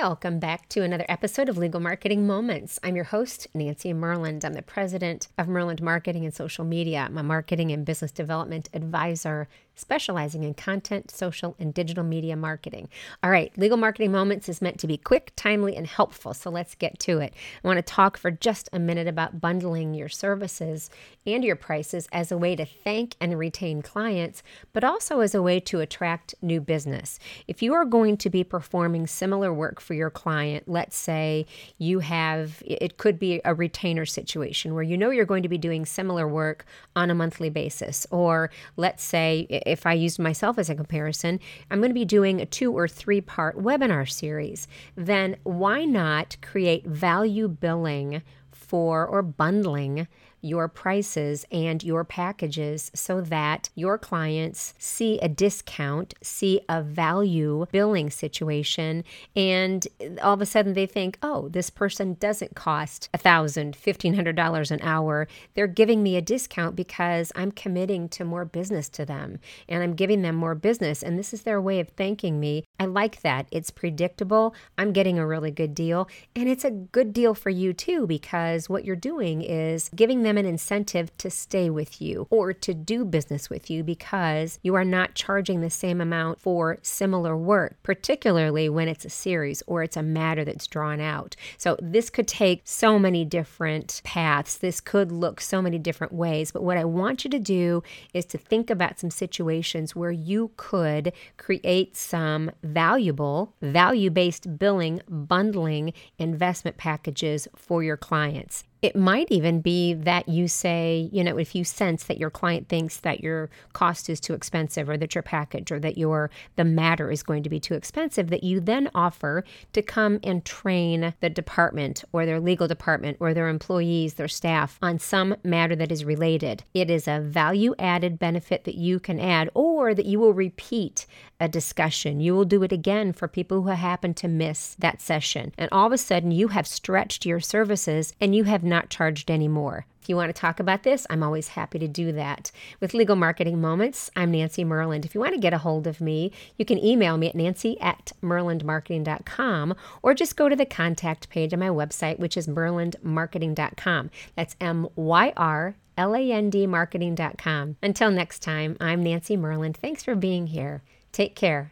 Welcome back to another episode of Legal Marketing Moments. I'm your host, Nancy Myrland. I'm the president of Myrland Marketing and Social Media. I'm a marketing and business development advisor specializing in content, social, and digital media marketing. All right, Legal Marketing Moments is meant to be quick, timely, and helpful, so let's get to it. I want to talk for just a minute about bundling your services and your prices as a way to thank and retain clients, but also as a way to attract new business. If you are going to be performing similar work for your client, let's say you have, it could be a retainer situation where you know you're going to be doing similar work on a monthly basis, or let's say if I used myself as a comparison, I'm going to be doing a two or three part webinar series, then why not create value billing for or bundling your prices and your packages so that your clients see a discount, see a value billing situation, and all of a sudden they think, oh, this person doesn't cost a thousand, fifteen hundred dollars an hour. They're giving me a discount because I'm committing to more business to them and I'm giving them more business. And this is their way of thanking me. I like that. It's predictable. I'm getting a really good deal. And it's a good deal for you too, because what you're doing is giving them them an incentive to stay with you or to do business with you because you are not charging the same amount for similar work, particularly when it's a series or it's a matter that's drawn out. So this could take so many different paths. This could look so many different ways. But what I want you to do is to think about some situations where you could create some valuable, value based billing, bundling investment packages for your clients. It might even be that you say, you know, if you sense that your client thinks that your cost is too expensive or that your package or that your the matter is going to be too expensive, that you then offer to come and train the department or their legal department or their employees, their staff on some matter that is related. It is a value added benefit that you can add that you will repeat a discussion. You will do it again for people who happen to miss that session. And all of a sudden you have stretched your services and you have not charged any more. If you want to talk about this, I'm always happy to do that. With Legal Marketing Moments, I'm Nancy Myrland. If you want to get a hold of me, you can email me at nancy at myrlandmarketing.com or just go to the contact page on my website, which is myrlandmarketing.com. That's M Y R L A N D marketing.com. Until next time, I'm Nancy Myrland. Thanks for being here. Take care.